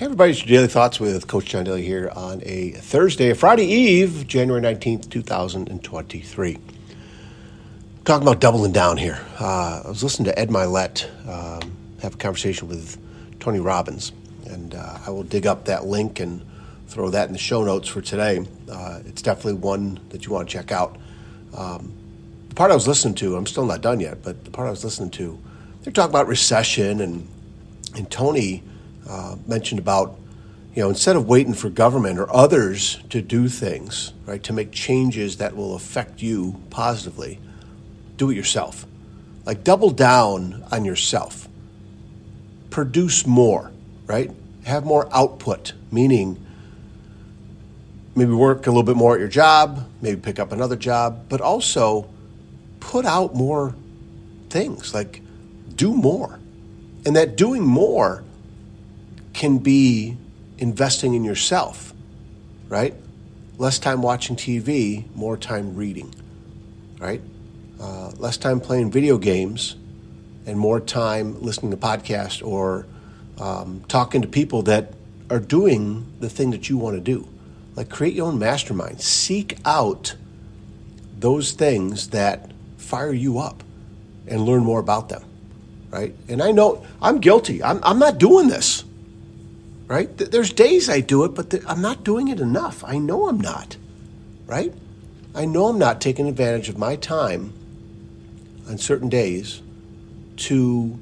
Hey, everybody, it's your Daily Thoughts with Coach John Daly here on a Thursday, a Friday Eve, January 19th, 2023. Talking about doubling down here. Uh, I was listening to Ed Mylett um, have a conversation with Tony Robbins, and uh, I will dig up that link and throw that in the show notes for today. Uh, it's definitely one that you want to check out. Um, the part I was listening to, I'm still not done yet, but the part I was listening to, they're talking about recession, and, and Tony uh, mentioned about, you know, instead of waiting for government or others to do things, right, to make changes that will affect you positively, do it yourself. Like double down on yourself. Produce more, right? Have more output, meaning maybe work a little bit more at your job, maybe pick up another job, but also put out more things, like do more. And that doing more can be investing in yourself, right? Less time watching TV, more time reading, right? Uh, less time playing video games and more time listening to podcasts or um, talking to people that are doing the thing that you want to do. Like create your own mastermind. Seek out those things that fire you up and learn more about them, right? And I know I'm guilty. I'm, I'm not doing this right? There's days I do it, but I'm not doing it enough. I know I'm not, right? I know I'm not taking advantage of my time on certain days to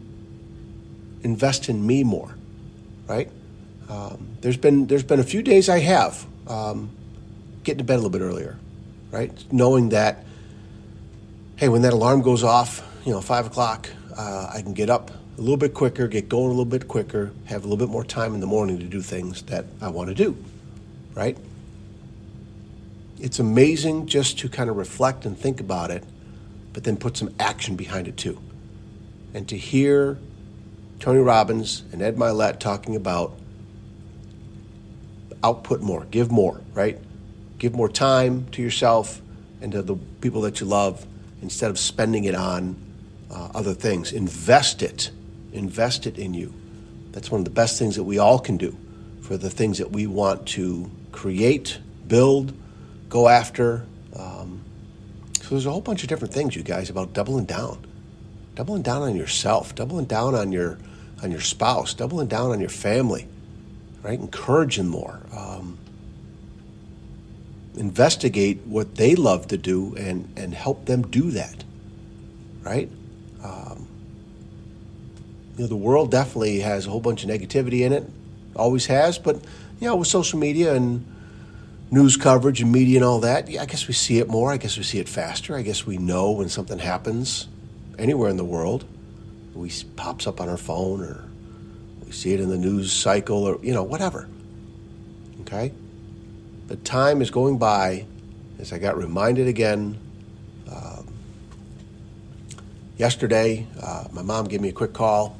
invest in me more, right? Um, there's been there's been a few days I have um, getting to bed a little bit earlier, right? Knowing that, hey, when that alarm goes off, you know, five o'clock, uh, I can get up a little bit quicker, get going a little bit quicker, have a little bit more time in the morning to do things that I want to do, right? It's amazing just to kind of reflect and think about it, but then put some action behind it too. And to hear Tony Robbins and Ed Mylett talking about output more, give more, right? Give more time to yourself and to the people that you love instead of spending it on uh, other things. Invest it invest it in you. That's one of the best things that we all can do for the things that we want to create, build, go after. Um, so there's a whole bunch of different things, you guys, about doubling down, doubling down on yourself, doubling down on your on your spouse, doubling down on your family, right? Encouraging more. Um, investigate what they love to do and and help them do that, right? Um, you know, the world definitely has a whole bunch of negativity in it, always has. But you know, with social media and news coverage and media and all that, yeah, I guess we see it more. I guess we see it faster. I guess we know when something happens anywhere in the world. We pops up on our phone or we see it in the news cycle or you know whatever. Okay, the time is going by. As I got reminded again uh, yesterday, uh, my mom gave me a quick call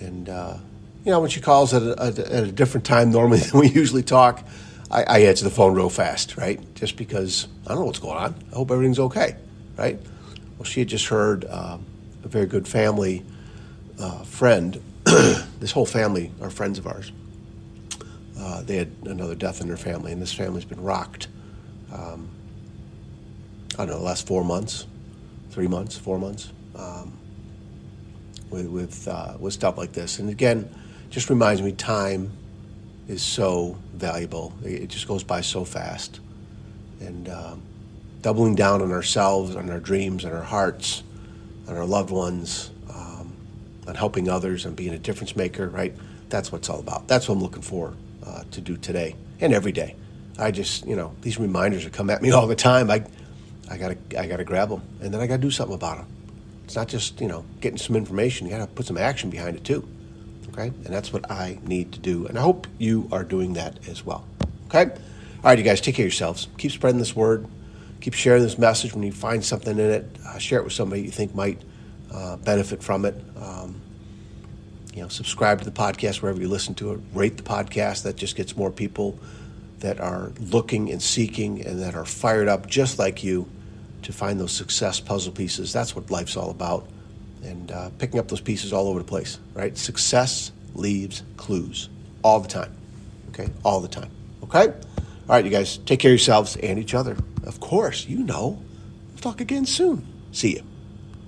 and, uh, you know, when she calls at a, at a, different time normally than we usually talk, I, I, answer the phone real fast, right? Just because I don't know what's going on. I hope everything's okay, right? Well, she had just heard uh, a very good family uh, friend, this whole family are friends of ours. Uh, they had another death in their family, and this family's been rocked. Um, I don't know, the last four months, three months, four months. With with, uh, with stuff like this. And again, just reminds me time is so valuable. It just goes by so fast. And um, doubling down on ourselves, on our dreams, on our hearts, on our loved ones, um, on helping others, and being a difference maker. Right? That's what it's all about. That's what I'm looking for uh, to do today and every day. I just, you know, these reminders are come at me all the time. I, I gotta, I gotta grab them, and then I gotta do something about them. It's not just, you know, getting some information. You got to put some action behind it too. Okay? And that's what I need to do. And I hope you are doing that as well. Okay? All right, you guys, take care of yourselves. Keep spreading this word. Keep sharing this message when you find something in it. Uh, share it with somebody you think might uh, benefit from it. Um, you know, subscribe to the podcast wherever you listen to it. Rate the podcast. That just gets more people that are looking and seeking and that are fired up just like you to find those success puzzle pieces. That's what life's all about. And uh, picking up those pieces all over the place, right? Success leaves clues all the time. Okay, all the time. Okay? All right, you guys, take care of yourselves and each other. Of course, you know. We'll talk again soon. See you.